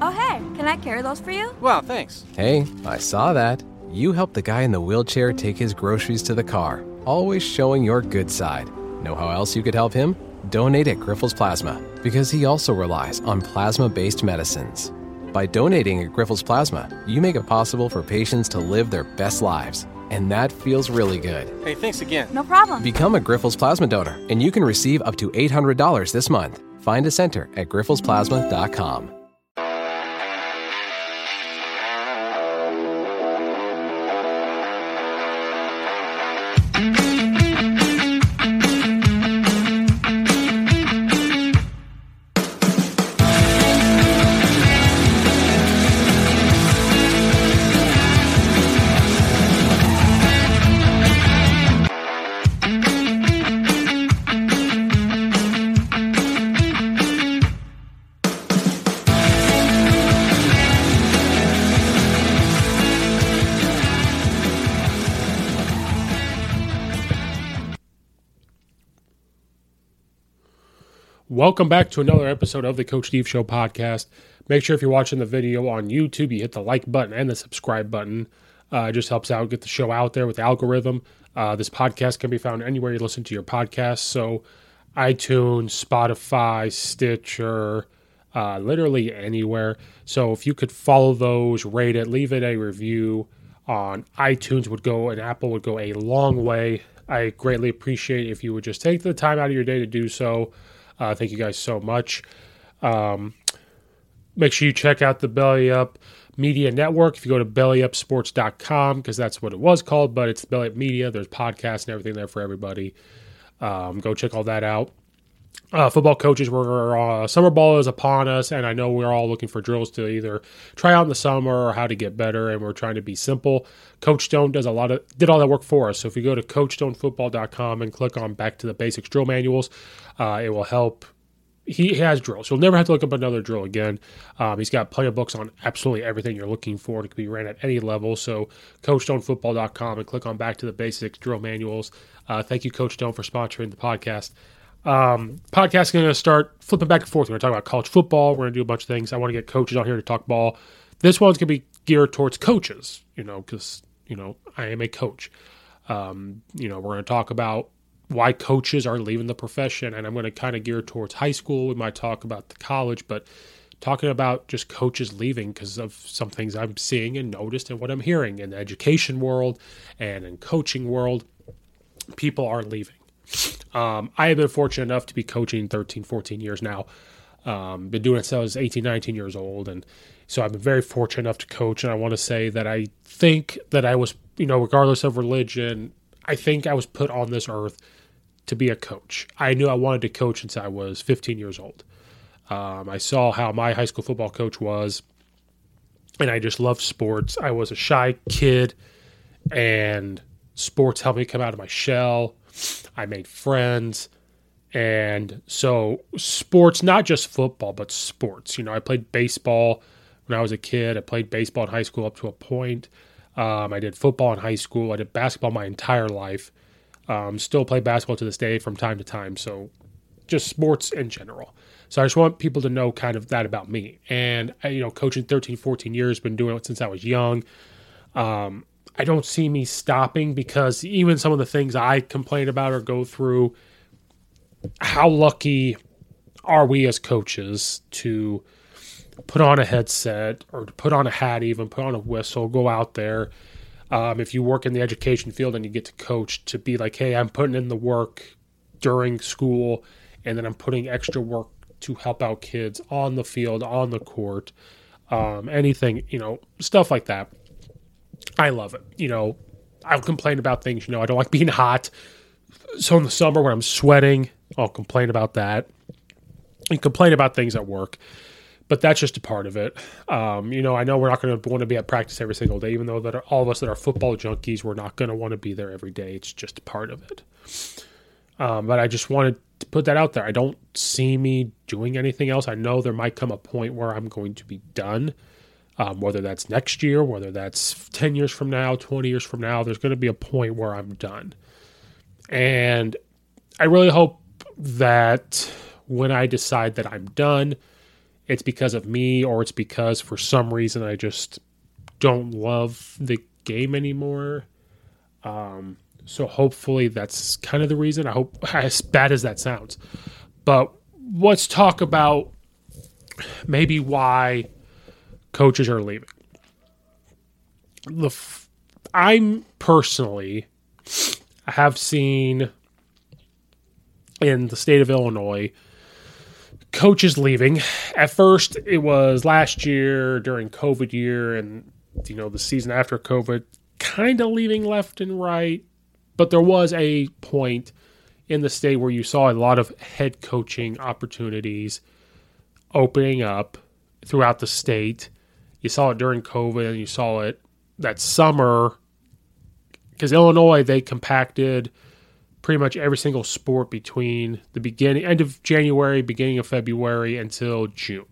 Oh, hey, can I carry those for you? Wow, thanks. Hey, I saw that. You helped the guy in the wheelchair take his groceries to the car, always showing your good side. Know how else you could help him? Donate at Grifols Plasma, because he also relies on plasma based medicines. By donating at Grifols Plasma, you make it possible for patients to live their best lives. And that feels really good. Hey, thanks again. No problem. Become a Grifols Plasma donor, and you can receive up to $800 this month. Find a center at grifolsplasma.com. Welcome back to another episode of the Coach Steve Show podcast. Make sure if you're watching the video on YouTube, you hit the like button and the subscribe button. Uh, it just helps out get the show out there with the algorithm. Uh, this podcast can be found anywhere you listen to your podcast. So, iTunes, Spotify, Stitcher, uh, literally anywhere. So, if you could follow those, rate it, leave it a review on iTunes would go and Apple would go a long way. I greatly appreciate if you would just take the time out of your day to do so. Uh, thank you guys so much. Um, make sure you check out the Belly Up Media Network. If you go to bellyupsports.com, because that's what it was called, but it's Belly Up Media. There's podcasts and everything there for everybody. Um, go check all that out. Uh, football coaches, we're uh, summer ball is upon us, and I know we're all looking for drills to either try out in the summer or how to get better, and we're trying to be simple. Coach Stone does a lot of did all that work for us. So if you go to CoachStoneFootball.com and click on Back to the Basics drill manuals, uh, it will help. He has drills. You'll never have to look up another drill again. Um, he's got plenty of books on absolutely everything you're looking for. It can be ran at any level. So CoachStoneFootball.com and click on Back to the Basics drill manuals. Uh, thank you, Coach Stone, for sponsoring the podcast. Um, podcast is going to start flipping back and forth. We're going to talk about college football. We're going to do a bunch of things. I want to get coaches on here to talk ball. This one's going to be geared towards coaches, you know, because, you know, I am a coach. Um, you know, we're going to talk about why coaches are leaving the profession, and I'm going to kind of gear towards high school. We might talk about the college, but talking about just coaches leaving because of some things I'm seeing and noticed and what I'm hearing in the education world and in coaching world. People are leaving. Um, I have been fortunate enough to be coaching 13, 14 years now. Um, been doing it since I was 18, 19 years old. And so I've been very fortunate enough to coach. And I want to say that I think that I was, you know, regardless of religion, I think I was put on this earth to be a coach. I knew I wanted to coach since I was 15 years old. Um, I saw how my high school football coach was, and I just loved sports. I was a shy kid, and sports helped me come out of my shell. I made friends, And so, sports, not just football, but sports. You know, I played baseball when I was a kid. I played baseball in high school up to a point. Um, I did football in high school. I did basketball my entire life. Um, still play basketball to this day from time to time. So, just sports in general. So, I just want people to know kind of that about me. And, you know, coaching 13, 14 years, been doing it since I was young. Um, I don't see me stopping because even some of the things I complain about or go through, how lucky are we as coaches to put on a headset or to put on a hat, even put on a whistle, go out there. Um, if you work in the education field and you get to coach, to be like, hey, I'm putting in the work during school and then I'm putting extra work to help out kids on the field, on the court, um, anything, you know, stuff like that. I love it. You know, I'll complain about things. You know, I don't like being hot. So in the summer when I'm sweating, I'll complain about that. And complain about things at work. But that's just a part of it. Um, you know, I know we're not going to want to be at practice every single day, even though that are, all of us that are football junkies, we're not going to want to be there every day. It's just a part of it. Um, but I just wanted to put that out there. I don't see me doing anything else. I know there might come a point where I'm going to be done um, whether that's next year, whether that's 10 years from now, 20 years from now, there's going to be a point where I'm done. And I really hope that when I decide that I'm done, it's because of me or it's because for some reason I just don't love the game anymore. Um, so hopefully that's kind of the reason. I hope, as bad as that sounds. But let's talk about maybe why coaches are leaving. The f- I'm personally have seen in the state of Illinois coaches leaving. At first, it was last year during COVID year, and you know the season after COVID, kind of leaving left and right. But there was a point in the state where you saw a lot of head coaching opportunities opening up throughout the state you saw it during COVID, and you saw it that summer because Illinois they compacted pretty much every single sport between the beginning end of January, beginning of February until June.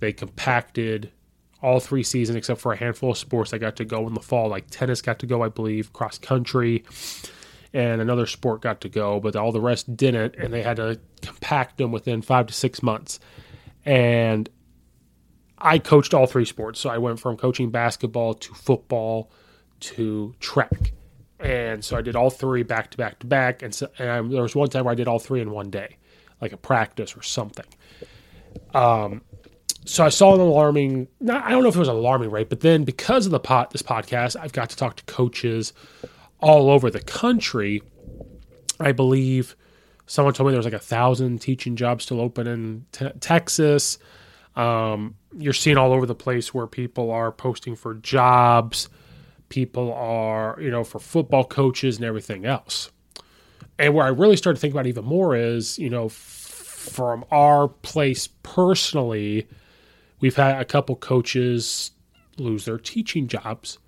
They compacted all three seasons except for a handful of sports that got to go in the fall, like tennis got to go, I believe, cross country, and another sport got to go, but all the rest didn't, and they had to compact them within five to six months. And I coached all three sports. So I went from coaching basketball to football to track. And so I did all three back to back to back. And, so, and there was one time where I did all three in one day, like a practice or something. Um, so I saw an alarming, not, I don't know if it was an alarming rate, but then because of the pot, this podcast, I've got to talk to coaches all over the country. I believe someone told me there was like a thousand teaching jobs still open in te- Texas. Um, you're seeing all over the place where people are posting for jobs, people are, you know, for football coaches and everything else. And where I really started to think about even more is, you know, f- from our place personally, we've had a couple coaches lose their teaching jobs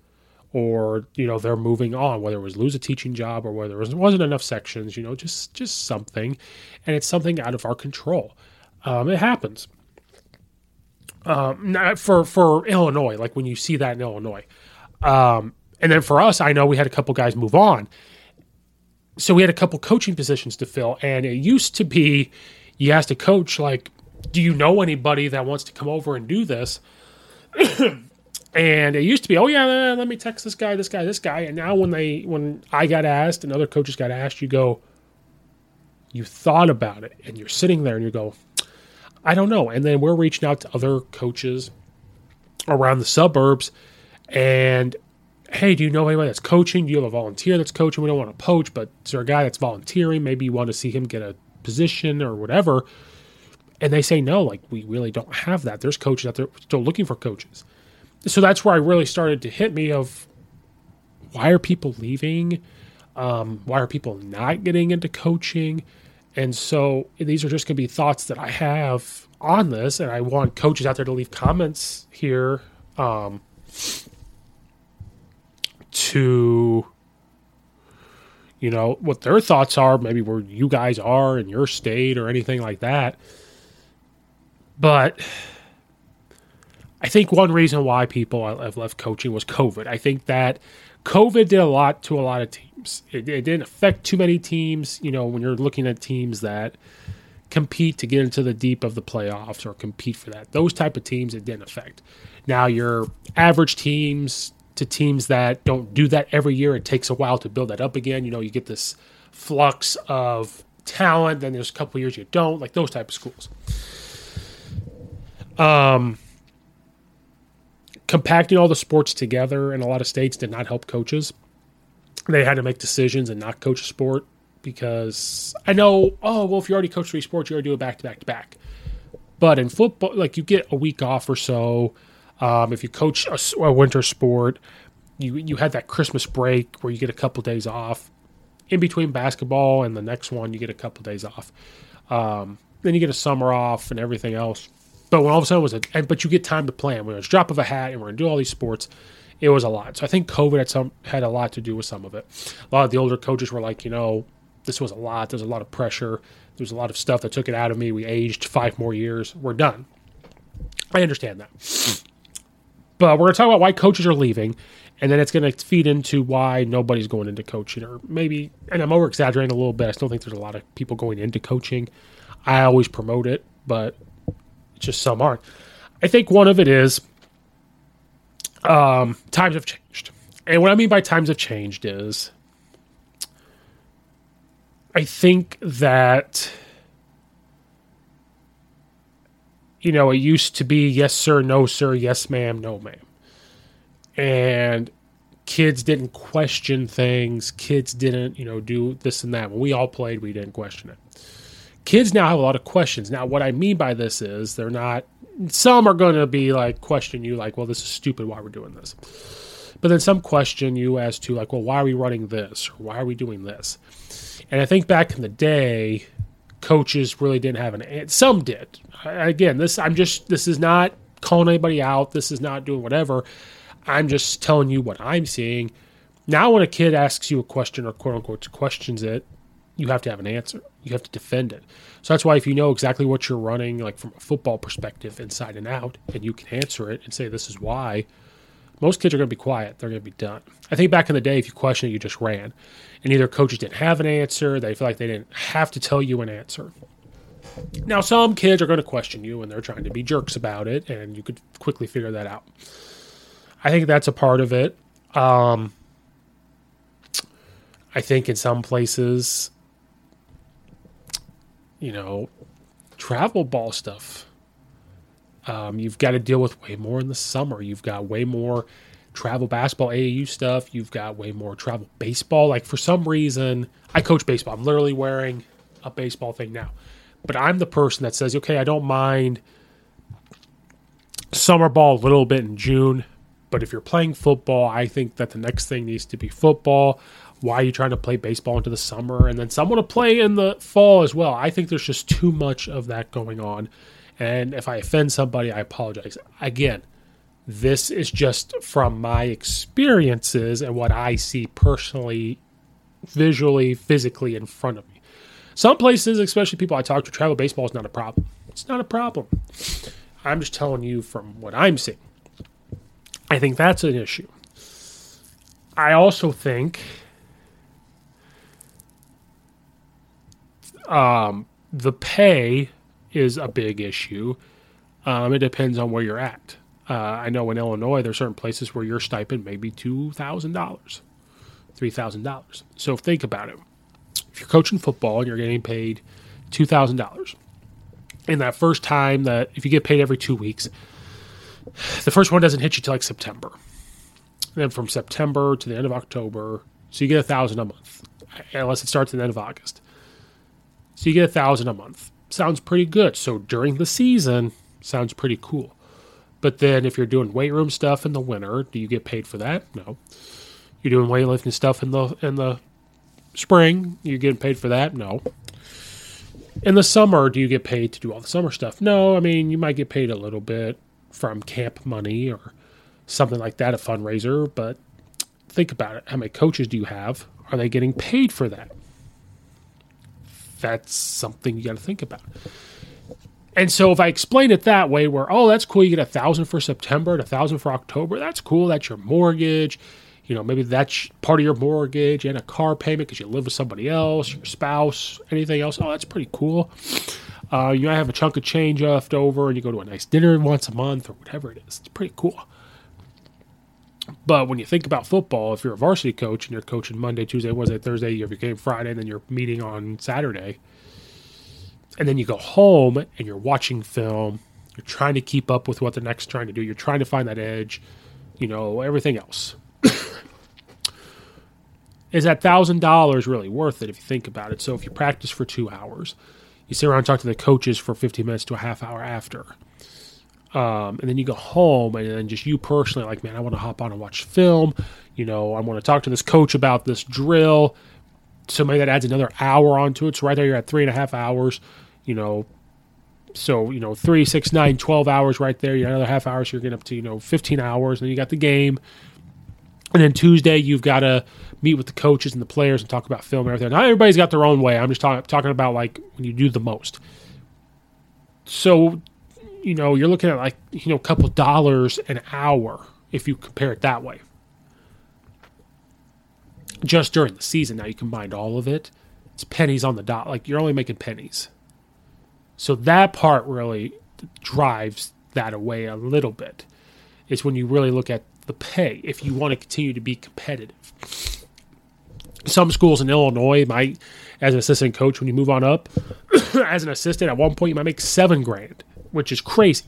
or you know they're moving on whether it was lose a teaching job or whether it wasn't enough sections you know just just something. And it's something out of our control. Um, it happens um, for for Illinois, like when you see that in Illinois. Um, and then for us, I know we had a couple guys move on, so we had a couple coaching positions to fill. And it used to be, you asked a coach like, "Do you know anybody that wants to come over and do this?" and it used to be, "Oh yeah, let me text this guy, this guy, this guy." And now when they when I got asked and other coaches got asked, you go, "You thought about it," and you're sitting there and you go, I don't know. And then we're reaching out to other coaches around the suburbs and hey, do you know anybody that's coaching? Do you have a volunteer that's coaching? We don't want to poach, but is there a guy that's volunteering? Maybe you want to see him get a position or whatever. And they say no, like we really don't have that. There's coaches out there still looking for coaches. So that's where I really started to hit me of why are people leaving? Um, why are people not getting into coaching? And so these are just going to be thoughts that I have on this, and I want coaches out there to leave comments here um, to, you know, what their thoughts are, maybe where you guys are in your state or anything like that. But I think one reason why people have left coaching was COVID. I think that COVID did a lot to a lot of teams. It, it didn't affect too many teams. You know, when you're looking at teams that compete to get into the deep of the playoffs or compete for that, those type of teams it didn't affect. Now your average teams to teams that don't do that every year, it takes a while to build that up again. You know, you get this flux of talent, then there's a couple years you don't, like those type of schools. Um, compacting all the sports together in a lot of states did not help coaches. They had to make decisions and not coach a sport because I know, oh, well, if you already coach three sports, you already do it back to back to back. But in football, like you get a week off or so. Um, if you coach a, a, winter sport, you you had that Christmas break where you get a couple days off. In between basketball and the next one, you get a couple days off. Um, then you get a summer off and everything else. But when all of a sudden it was a, but you get time to plan. It was drop of a hat and we're gonna do all these sports, it was a lot. So I think COVID had some had a lot to do with some of it. A lot of the older coaches were like, you know, this was a lot. There's a lot of pressure. There's a lot of stuff that took it out of me. We aged five more years. We're done. I understand that. But we're going to talk about why coaches are leaving, and then it's going to feed into why nobody's going into coaching, or maybe, and I'm over exaggerating a little bit. I still think there's a lot of people going into coaching. I always promote it, but just some aren't. I think one of it is um, times have changed. And what I mean by times have changed is I think that you know, it used to be yes sir, no sir, yes ma'am, no ma'am. And kids didn't question things. Kids didn't, you know, do this and that. When we all played, we didn't question it kids now have a lot of questions. Now, what I mean by this is they're not, some are going to be like, question you, like, well, this is stupid. Why we're doing this. But then some question you as to, like, well, why are we running this? Or why are we doing this? And I think back in the day, coaches really didn't have an. Some did. Again, this, I'm just, this is not calling anybody out. This is not doing whatever. I'm just telling you what I'm seeing. Now, when a kid asks you a question or quote unquote questions it, you have to have an answer. You have to defend it. So that's why if you know exactly what you're running, like from a football perspective, inside and out, and you can answer it and say this is why, most kids are going to be quiet. They're going to be done. I think back in the day, if you question it, you just ran, and either coaches didn't have an answer, they feel like they didn't have to tell you an answer. Now, some kids are going to question you, and they're trying to be jerks about it, and you could quickly figure that out. I think that's a part of it. Um, I think in some places you know, travel ball stuff. Um, you've got to deal with way more in the summer. You've got way more travel basketball AAU stuff. You've got way more travel baseball. Like for some reason, I coach baseball. I'm literally wearing a baseball thing now. But I'm the person that says, okay, I don't mind summer ball a little bit in June. But if you're playing football, I think that the next thing needs to be football why are you trying to play baseball into the summer and then some want to play in the fall as well. I think there's just too much of that going on. And if i offend somebody i apologize. Again this is just from my experiences and what i see personally visually physically in front of me. Some places especially people i talk to travel baseball is not a problem. It's not a problem. I'm just telling you from what i'm seeing. I think that's an issue. I also think Um, the pay is a big issue. Um, it depends on where you're at. Uh, I know in Illinois, there's certain places where your stipend may be two thousand dollars, three thousand dollars. So think about it. If you're coaching football and you're getting paid two thousand dollars, in that first time that if you get paid every two weeks, the first one doesn't hit you till like September. And then from September to the end of October, so you get a thousand a month, unless it starts at the end of August. So you get a thousand a month. Sounds pretty good. So during the season, sounds pretty cool. But then if you're doing weight room stuff in the winter, do you get paid for that? No. You're doing weightlifting stuff in the in the spring, You're getting paid for that? No. In the summer, do you get paid to do all the summer stuff? No. I mean, you might get paid a little bit from camp money or something like that, a fundraiser, but think about it. How many coaches do you have Are they getting paid for that? That's something you got to think about. And so if I explain it that way, where oh that's cool, you get a thousand for September and a thousand for October. That's cool. That's your mortgage. You know, maybe that's part of your mortgage and a car payment because you live with somebody else, your spouse, anything else. Oh, that's pretty cool. Uh, you might have a chunk of change left over, and you go to a nice dinner once a month or whatever it is. It's pretty cool. But when you think about football, if you're a varsity coach and you're coaching Monday, Tuesday, Wednesday, Thursday, you have your game Friday, and then you're meeting on Saturday, and then you go home and you're watching film, you're trying to keep up with what the next trying to do, you're trying to find that edge, you know, everything else. Is that thousand dollars really worth it if you think about it? So if you practice for two hours, you sit around and talk to the coaches for 15 minutes to a half hour after. Um, and then you go home and then just you personally like man i want to hop on and watch film. You know i want to talk to this coach about this drill. So maybe that adds another hour onto it. So right there you're at three and a half hours you know. So you know three six nine 12 hours right there. You another half hour so you're getting up to you know 15 hours. And then you got the game. And then tuesday you've got to meet with the coaches and the players and talk about film and everything. Not everybody's got their own way. I'm just talk, talking about like when you do the most. So you know, you're looking at like, you know, a couple dollars an hour if you compare it that way. Just during the season. Now you combine all of it, it's pennies on the dot. Like you're only making pennies. So that part really drives that away a little bit. It's when you really look at the pay if you want to continue to be competitive. Some schools in Illinois might, as an assistant coach, when you move on up, as an assistant, at one point you might make seven grand which is crazy.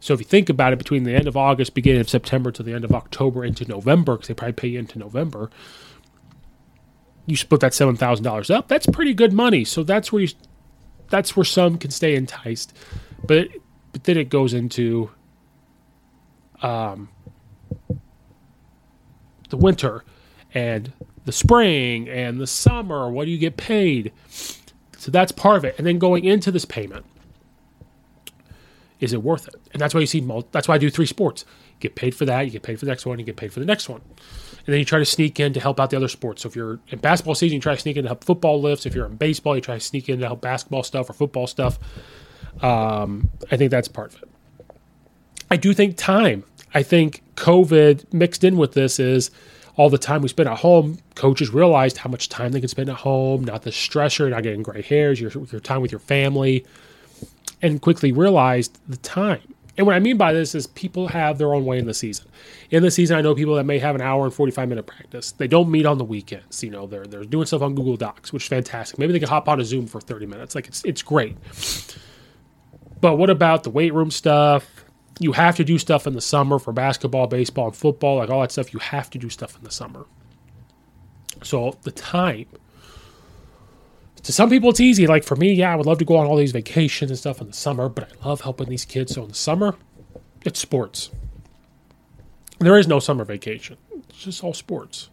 So if you think about it, between the end of August, beginning of September to the end of October into November, because they probably pay you into November, you split that seven thousand dollars up. That's pretty good money. So that's where you, that's where some can stay enticed, but but then it goes into, um, the winter, and the spring and the summer. What do you get paid? So that's part of it, and then going into this payment is it worth it? And that's why you see, that's why I do three sports. You get paid for that, you get paid for the next one, you get paid for the next one. And then you try to sneak in to help out the other sports. So if you're in basketball season, you try to sneak in to help football lifts. If you're in baseball, you try to sneak in to help basketball stuff or football stuff. Um, I think that's part of it. I do think time. I think COVID mixed in with this is all the time we spend at home. Coaches realized how much time they can spend at home, not the stressor, not getting gray hairs, your, your time with your family and quickly realized the time. And what I mean by this is people have their own way in the season. In the season, I know people that may have an hour and 45 minute practice. They don't meet on the weekends. You know, they're, they're doing stuff on Google Docs, which is fantastic. Maybe they can hop on a Zoom for 30 minutes. Like, it's, it's great. But what about the weight room stuff? You have to do stuff in the summer for basketball, baseball, and football, like all that stuff. You have to do stuff in the summer. So the time to some people it's easy. Like for me, yeah, I would love to go on all these vacations and stuff in the summer, but I love helping these kids. So in the summer, it's sports. There is no summer vacation. It's just all sports.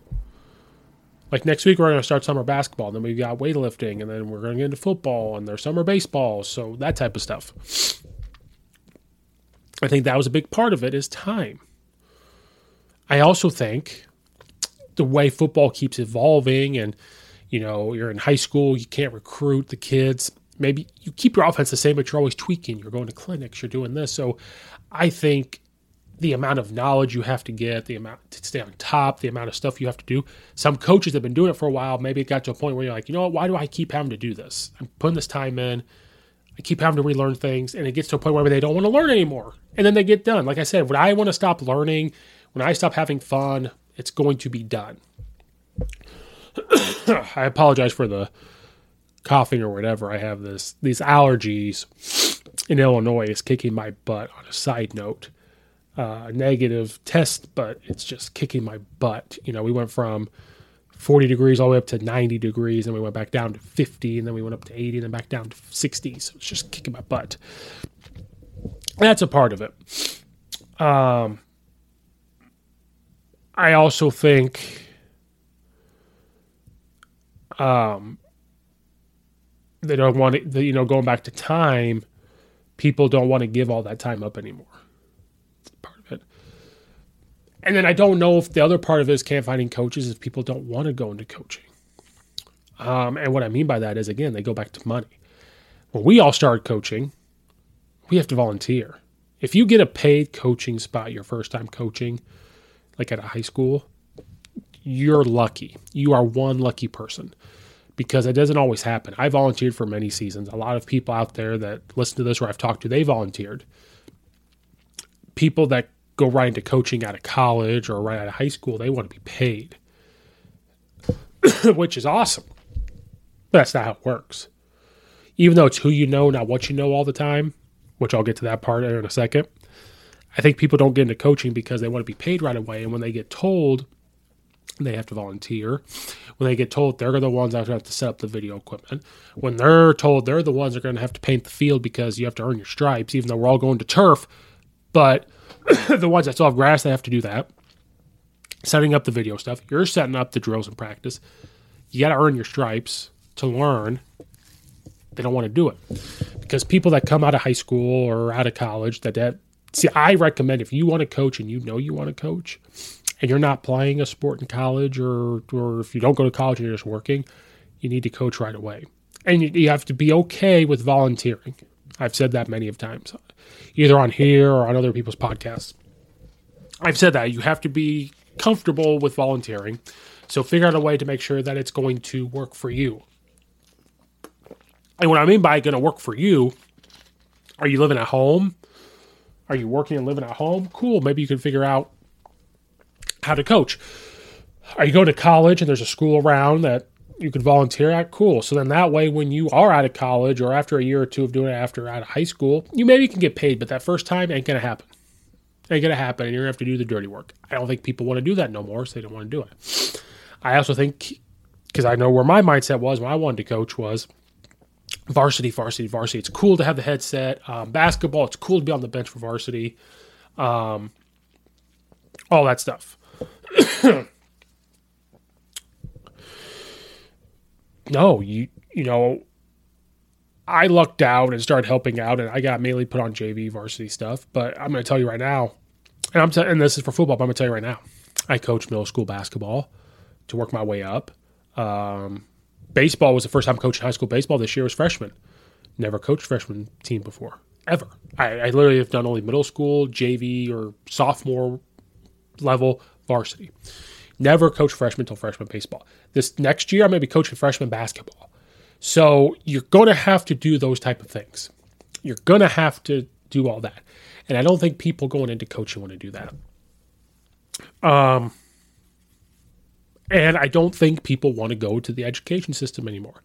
Like next week, we're going to start summer basketball. And then we've got weightlifting, and then we're going to get into football, and there's summer baseball. So that type of stuff. I think that was a big part of it is time. I also think the way football keeps evolving and you know, you're in high school, you can't recruit the kids. Maybe you keep your offense the same, but you're always tweaking. You're going to clinics, you're doing this. So I think the amount of knowledge you have to get, the amount to stay on top, the amount of stuff you have to do. Some coaches have been doing it for a while. Maybe it got to a point where you're like, you know what, why do I keep having to do this? I'm putting this time in. I keep having to relearn things, and it gets to a point where they don't want to learn anymore. And then they get done. Like I said, when I want to stop learning, when I stop having fun, it's going to be done. I apologize for the coughing or whatever. I have this these allergies in Illinois is kicking my butt. On a side note, uh, negative test, but it's just kicking my butt. You know, we went from 40 degrees all the way up to 90 degrees, and we went back down to 50, and then we went up to 80, and then back down to 60. So it's just kicking my butt. That's a part of it. Um, I also think um, they don't want to, you know, going back to time, people don't want to give all that time up anymore. That's part of it. And then I don't know if the other part of it is can't finding coaches if people don't want to go into coaching. Um, and what I mean by that is, again, they go back to money. When we all started coaching, we have to volunteer. If you get a paid coaching spot your first time coaching, like at a high school, you're lucky. You are one lucky person because it doesn't always happen. I volunteered for many seasons. A lot of people out there that listen to this or I've talked to, they volunteered. People that go right into coaching out of college or right out of high school, they want to be paid, which is awesome. But that's not how it works. Even though it's who you know, not what you know all the time, which I'll get to that part in a second. I think people don't get into coaching because they want to be paid right away. And when they get told they have to volunteer, when they get told they're the ones that have to set up the video equipment, when they're told they're the ones that are going to have to paint the field because you have to earn your stripes, even though we're all going to turf, but the ones that still have grass, they have to do that. Setting up the video stuff, you're setting up the drills and practice. You got to earn your stripes to learn. They don't want to do it because people that come out of high school or out of college that, that see, I recommend if you want to coach and you know you want to coach, and you're not playing a sport in college or or if you don't go to college and you're just working, you need to coach right away. And you, you have to be okay with volunteering. I've said that many of times, either on here or on other people's podcasts. I've said that you have to be comfortable with volunteering. So figure out a way to make sure that it's going to work for you. And what I mean by going to work for you, are you living at home? Are you working and living at home? Cool. Maybe you can figure out how to coach. Are you going to college and there's a school around that you could volunteer at? Cool. So then that way, when you are out of college or after a year or two of doing it after out of high school, you maybe can get paid, but that first time ain't to happen. Ain't to happen, and you're to have to do the dirty work. I don't think people want to do that no more, so they don't want to do it. I also think, because I know where my mindset was when I wanted to coach was varsity, varsity, varsity. It's cool to have the headset. Um, basketball, it's cool to be on the bench for varsity. Um, all that stuff. no, you you know, I lucked out and started helping out, and I got mainly put on JV varsity stuff. But I'm going to tell you right now, and I'm t- and this is for football. But I'm going to tell you right now, I coached middle school basketball to work my way up. Um, baseball was the first time coaching high school baseball. This year was freshman. Never coached freshman team before ever. I, I literally have done only middle school, JV, or sophomore level varsity. Never coached freshman until freshman baseball. This next year, I'm going to be coaching freshman basketball. So you're going to have to do those type of things. You're going to have to do all that. And I don't think people going into coaching want to do that. Um, and I don't think people want to go to the education system anymore.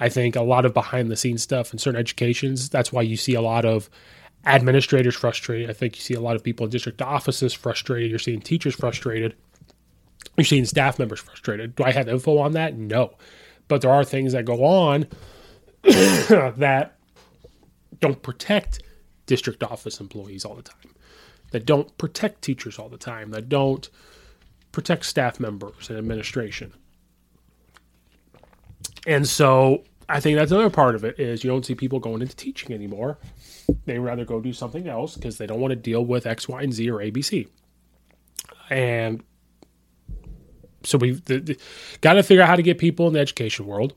I think a lot of behind the scenes stuff in certain educations, that's why you see a lot of administrators frustrated. I think you see a lot of people in district offices frustrated. You're seeing teachers frustrated. You're seeing staff members frustrated. Do I have info on that? No. But there are things that go on that don't protect district office employees all the time, that don't protect teachers all the time, that don't protect staff members and administration. And so I think that's another part of it is you don't see people going into teaching anymore. They rather go do something else because they don't want to deal with X, Y, and Z or ABC. And so we've got to figure out how to get people in the education world.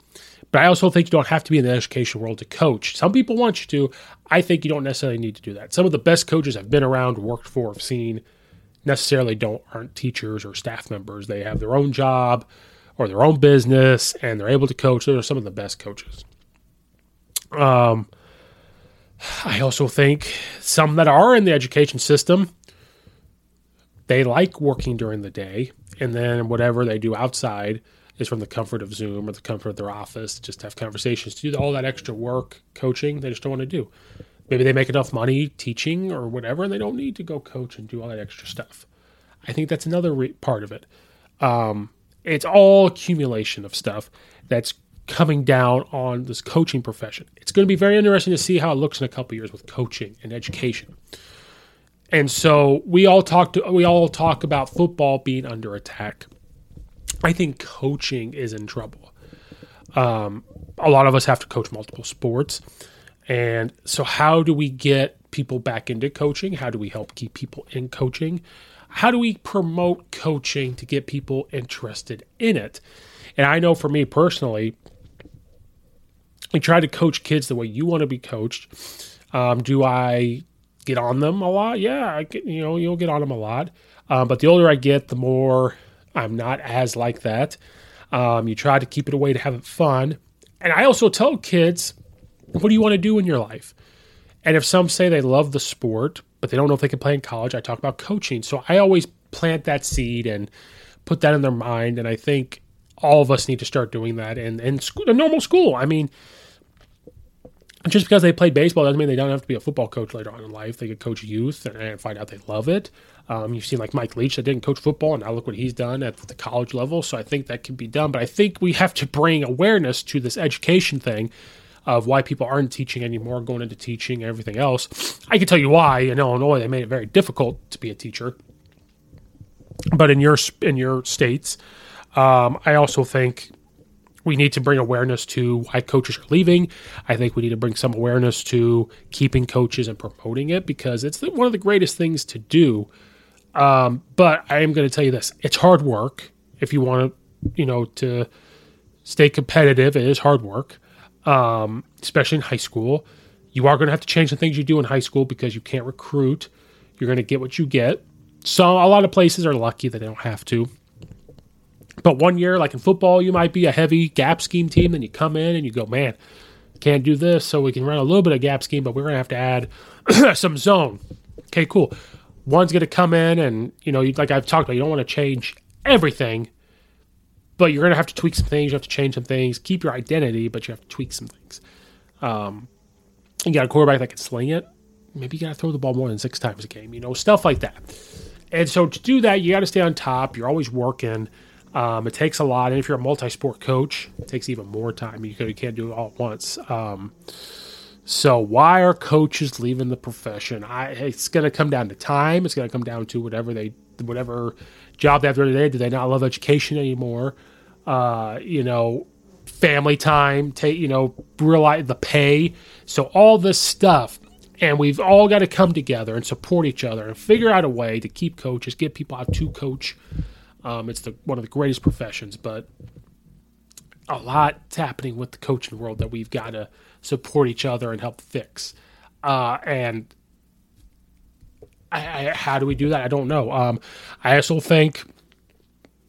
But I also think you don't have to be in the education world to coach. Some people want you to. I think you don't necessarily need to do that. Some of the best coaches I've been around, worked for, have seen necessarily don't aren't teachers or staff members. They have their own job or their own business and they're able to coach. Those are some of the best coaches. Um, I also think some that are in the education system, they like working during the day, and then whatever they do outside is from the comfort of Zoom or the comfort of their office. Just have conversations, do all that extra work, coaching. They just don't want to do. Maybe they make enough money teaching or whatever, and they don't need to go coach and do all that extra stuff. I think that's another re- part of it. Um, it's all accumulation of stuff that's coming down on this coaching profession. It's going to be very interesting to see how it looks in a couple years with coaching and education. And so we all talk to, we all talk about football being under attack. I think coaching is in trouble. Um, a lot of us have to coach multiple sports. And so, how do we get people back into coaching? How do we help keep people in coaching? How do we promote coaching to get people interested in it? And I know for me personally, we try to coach kids the way you want to be coached. Um, do I get on them a lot? Yeah, I get, you know, you'll get on them a lot. Um, but the older I get, the more I'm not as like that. Um, you try to keep it away to have it fun. And I also tell kids, what do you want to do in your life? And if some say they love the sport, but they don't know if they can play in college, I talk about coaching. So I always plant that seed and put that in their mind. And I think all of us need to start doing that in, in, school, in normal school. I mean, just because they played baseball doesn't mean they don't have to be a football coach later on in life. They could coach youth and, and find out they love it. Um, you've seen like Mike Leach that didn't coach football, and now look what he's done at the college level. So I think that can be done. But I think we have to bring awareness to this education thing of why people aren't teaching anymore, going into teaching and everything else. I can tell you why in Illinois they made it very difficult to be a teacher. But in your in your states, um, I also think we need to bring awareness to why coaches are leaving. I think we need to bring some awareness to keeping coaches and promoting it because it's one of the greatest things to do. Um, but I am going to tell you this: it's hard work. If you want to, you know, to stay competitive, it is hard work, um, especially in high school. You are going to have to change the things you do in high school because you can't recruit. You're going to get what you get. So a lot of places are lucky that they don't have to. But one year, like in football, you might be a heavy gap scheme team. Then you come in and you go, man, can't do this. So we can run a little bit of gap scheme, but we're going to have to add some zone. Okay, cool. One's going to come in and, you know, like I've talked about, you don't want to change everything, but you're to have to tweak some things. You have to change some things. Keep your identity, but you have to tweak some things. Um, you got a quarterback that can sling it. Maybe you got to throw the ball more than six times a game, you know, stuff like that. And so to do that, you got to stay on top. You're always working. Um, it takes a lot, and if you're a multi-sport coach, it takes even more time. You, can't do it all at once. Um, so why are coaches leaving the profession? I, it's going to come down to time. It's going to come down to whatever they, whatever job they have during the day. Do they not love education anymore? Uh, you know, family time. Take you know, realize the pay. So all this stuff and we've all got to come together and support each other and figure out a way to keep coaches, get people out to coach, um, it's the one of the greatest professions, but a lot's happening with the coaching world that we've got to support each other and help fix. Uh, and I, I, how do we do that? I don't know. Um, I also think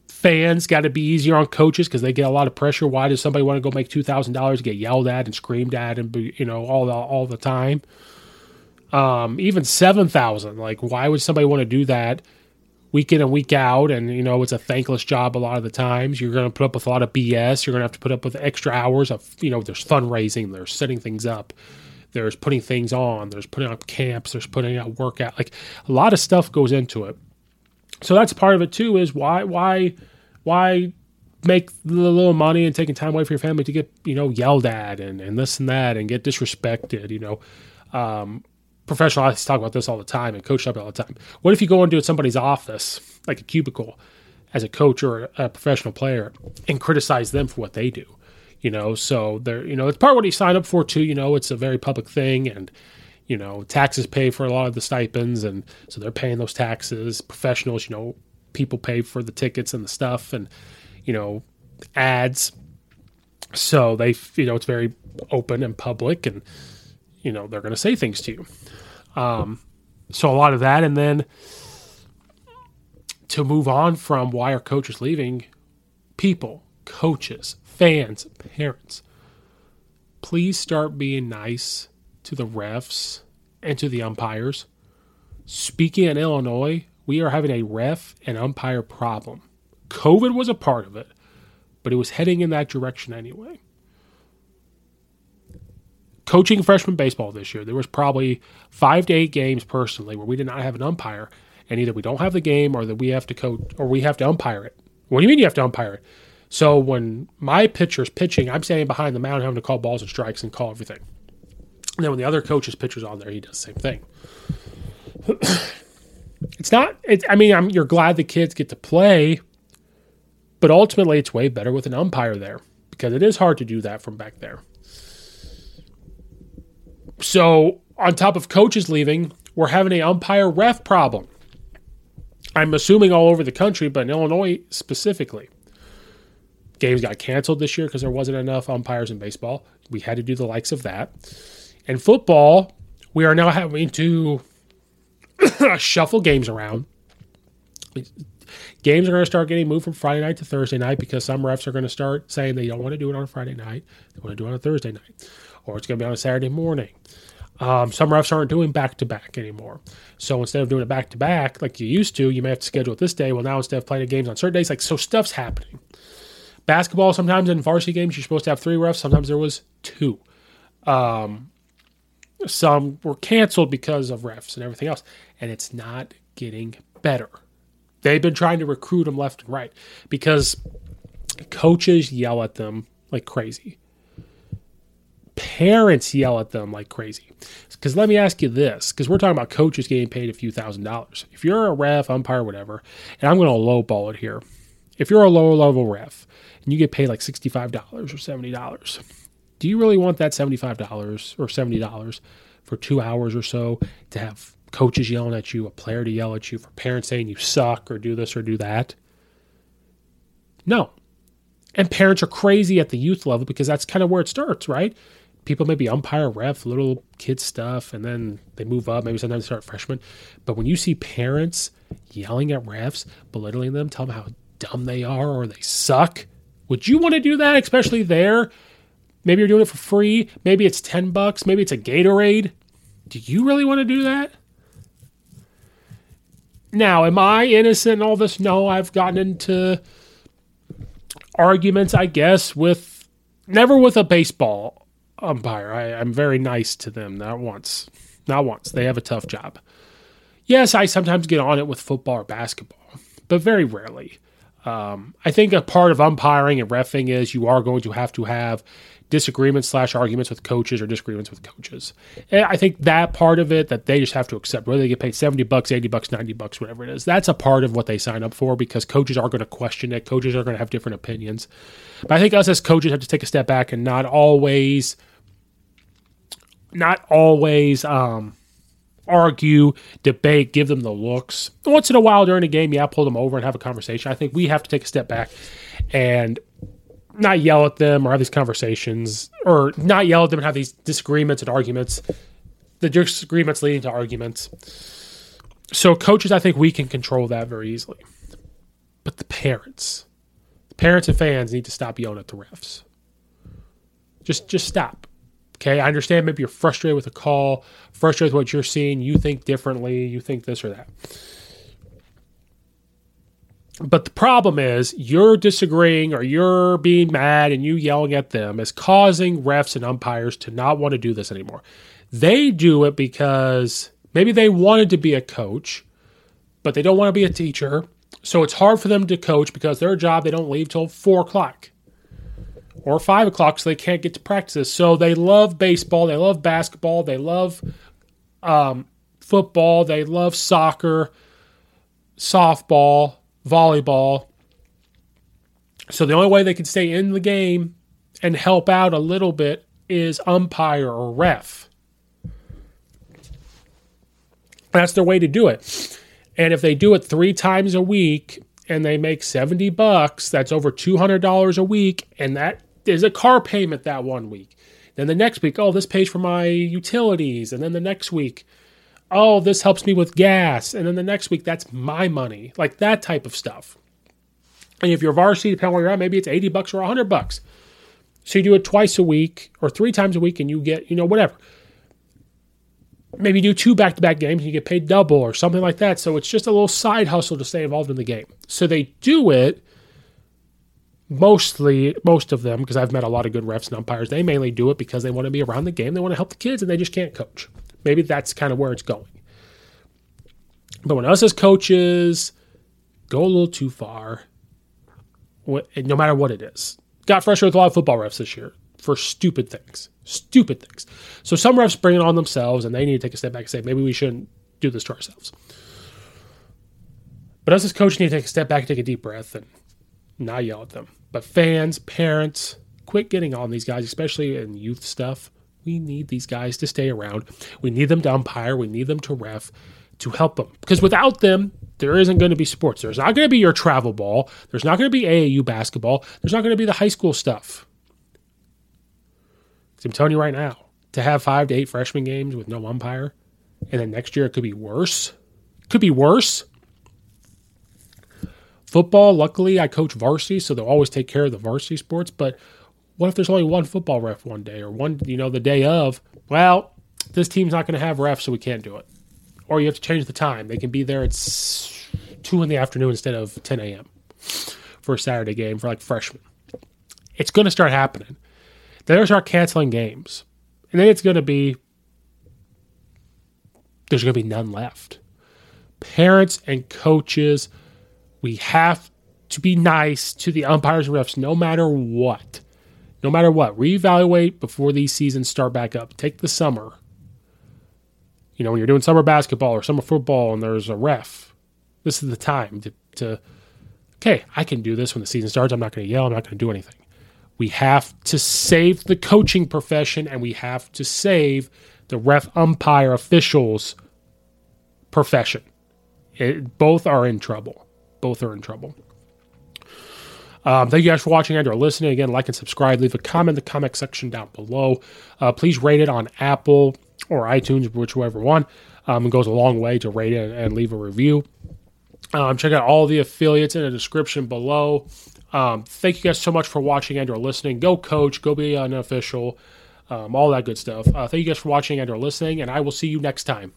fans got to be easier on coaches because they get a lot of pressure. Why does somebody want to go make two thousand dollars, get yelled at and screamed at, and be, you know all the all the time? Um, even seven thousand. Like, why would somebody want to do that? week in and week out and you know it's a thankless job a lot of the times you're going to put up with a lot of bs you're going to have to put up with extra hours of you know there's fundraising there's setting things up there's putting things on there's putting up camps there's putting out workout like a lot of stuff goes into it so that's part of it too is why why why make the little money and taking time away from your family to get you know yelled at and, and this and that and get disrespected you know um, professional athletes talk about this all the time and coach up all the time. What if you go into somebody's office, like a cubicle, as a coach or a professional player, and criticize them for what they do? You know, so they're you know it's part of what he signed up for too. You know, it's a very public thing, and you know taxes pay for a lot of the stipends, and so they're paying those taxes. Professionals, you know, people pay for the tickets and the stuff, and you know ads. So they, you know, it's very open and public, and you know they're going to say things to you. Um, so a lot of that, and then to move on from why are coaches leaving, people, coaches, fans, parents, please start being nice to the refs and to the umpires. Speaking in Illinois, we are having a ref and umpire problem. COVID was a part of it, but it was heading in that direction anyway coaching freshman baseball this year, there was probably five to eight games personally where we did not have an umpire, and either we don't have the game or that we have to coach or we have to umpire it. What do you mean you have to umpire it? So when my pitcher's pitching, I'm standing behind the mound having to call balls and strikes and call everything. And then when the other coach's pitcher's on there, he does the same thing. it's not. It's. I mean, I'm, you're glad the kids get to play, but ultimately, it's way better with an umpire there because it is hard to do that from back there. So, on top of coaches leaving, we're having an umpire ref problem. I'm assuming all over the country, but in Illinois specifically. Games got canceled this year because there wasn't enough umpires in baseball. We had to do the likes of that. In football, we are now having to shuffle games around. Games are going to start getting moved from Friday night to Thursday night because some refs are going to start saying they don't want to do it on a Friday night. They want to do it on a Thursday night. Or it's going to be on a Saturday morning. Um, some refs aren't doing back to back anymore. So instead of doing it back to back like you used to, you may have to schedule it this day. Well, now instead of playing games on certain days, like so stuff's happening. Basketball, sometimes in varsity games, you're supposed to have three refs. Sometimes there was two. Um, some were canceled because of refs and everything else. And it's not getting better. They've been trying to recruit them left and right because coaches yell at them like crazy parents yell at them like crazy. Because let me ask you this, because we're talking about coaches getting paid a few thousand dollars. If you're a ref, umpire, whatever, and I'm going to lowball it here. If you're a lower level ref and you get paid like $65 or $70, do you really want that $75 or $70 for two hours or so to have coaches yelling at you, a player to yell at you, for parents saying you suck or do this or do that? No. And parents are crazy at the youth level because that's kind of where it starts, right? people maybe umpire, ref, little kid stuff, and then they move up. Maybe sometimes they start freshmen. But when you see parents yelling at refs, belittling them, telling them how dumb they are or they suck, would you want to do that, especially there? Maybe you're doing it for free. Maybe it's 10 bucks. Maybe it's a Gatorade. Do you really want to do that? Now, am I innocent in all this? No, I've gotten into arguments, I guess, with never with a baseball umpire. I, I'm very nice to them. Not once. Not once. They have a tough job. Yes, I sometimes get on it with football or basketball, but very rarely. Um, I think a part of umpiring and refing is you are going to have to have disagreements slash arguments with coaches or disagreements with coaches. And I think that part of it that they just have to accept, whether they get paid 70 bucks, 80 bucks, 90 bucks, whatever it is, that's a part of what they sign up for because coaches are going to question it. Coaches are going to have different opinions. But I think us as coaches have to take a step back and not always, not always, um, argue, debate, give them the looks. Once in a while during a game, yeah, pull them over and have a conversation. I think we have to take a step back and not yell at them or have these conversations or not yell at them and have these disagreements and arguments. The disagreements leading to arguments. So coaches, I think we can control that very easily. But the parents, the parents and fans need to stop yelling at the refs. Just just stop. Okay, I understand maybe you're frustrated with a call, frustrated with what you're seeing, you think differently, you think this or that. But the problem is you're disagreeing or you're being mad and you yelling at them is causing refs and umpires to not want to do this anymore. They do it because maybe they wanted to be a coach, but they don't want to be a teacher. So it's hard for them to coach because their job they don't leave till four o'clock or five o'clock, so they can't get to practice. So they love baseball, they love basketball, they love um, football, they love soccer, softball, volleyball. So the only way they can stay in the game and help out a little bit is umpire or ref. That's their way to do it. And if they do it three times a week and they make 70 bucks, that's over $200 a week. And that is a car payment that one week. Then the next week, oh, this pays for my utilities. And then the next week, oh, this helps me with gas. And then the next week, that's my money. Like that type of stuff. And if you're varsity, depending on where you're at, maybe it's 80 bucks or 100 bucks. So you do it twice a week or three times a week and you get, you know, whatever. Maybe you do two back to back games and you get paid double or something like that. So it's just a little side hustle to stay involved in the game. So they do it mostly, most of them, because I've met a lot of good refs and umpires, they mainly do it because they want to be around the game. They want to help the kids and they just can't coach. Maybe that's kind of where it's going. But when us as coaches go a little too far, no matter what it is, got frustrated with a lot of football refs this year for stupid things. Stupid things. So some refs bring it on themselves and they need to take a step back and say, maybe we shouldn't do this to ourselves. But us as coaches need to take a step back, and take a deep breath, and not yell at them. But fans, parents, quit getting on these guys, especially in youth stuff. We need these guys to stay around. We need them to umpire. We need them to ref to help them. Because without them, there isn't going to be sports. There's not going to be your travel ball. There's not going to be AAU basketball. There's not going to be the high school stuff. I'm telling you right now, to have five to eight freshman games with no umpire, and then next year it could be worse. Could be worse. Football, luckily, I coach varsity, so they'll always take care of the varsity sports. But what if there's only one football ref one day, or one, you know, the day of? Well, this team's not going to have refs, so we can't do it. Or you have to change the time. They can be there at two in the afternoon instead of 10 a.m. for a Saturday game for like freshmen. It's going to start happening. They're start canceling games. And then it's going to be, there's going to be none left. Parents and coaches, we have to be nice to the umpires and refs no matter what. No matter what. Reevaluate before these seasons start back up. Take the summer. You know, when you're doing summer basketball or summer football and there's a ref, this is the time to, to okay, I can do this when the season starts. I'm not going to yell. I'm not going to do anything. We have to save the coaching profession and we have to save the ref umpire officials profession. It, both are in trouble. Both are in trouble. Um, thank you guys for watching and or listening. Again, like and subscribe. Leave a comment in the comment section down below. Uh, please rate it on Apple or iTunes, whichever one. Um, it goes a long way to rate it and leave a review. Um, check out all the affiliates in the description below. Um, thank you guys so much for watching and or listening. Go coach, go be an official, um, all that good stuff. Uh, thank you guys for watching and or listening, and I will see you next time.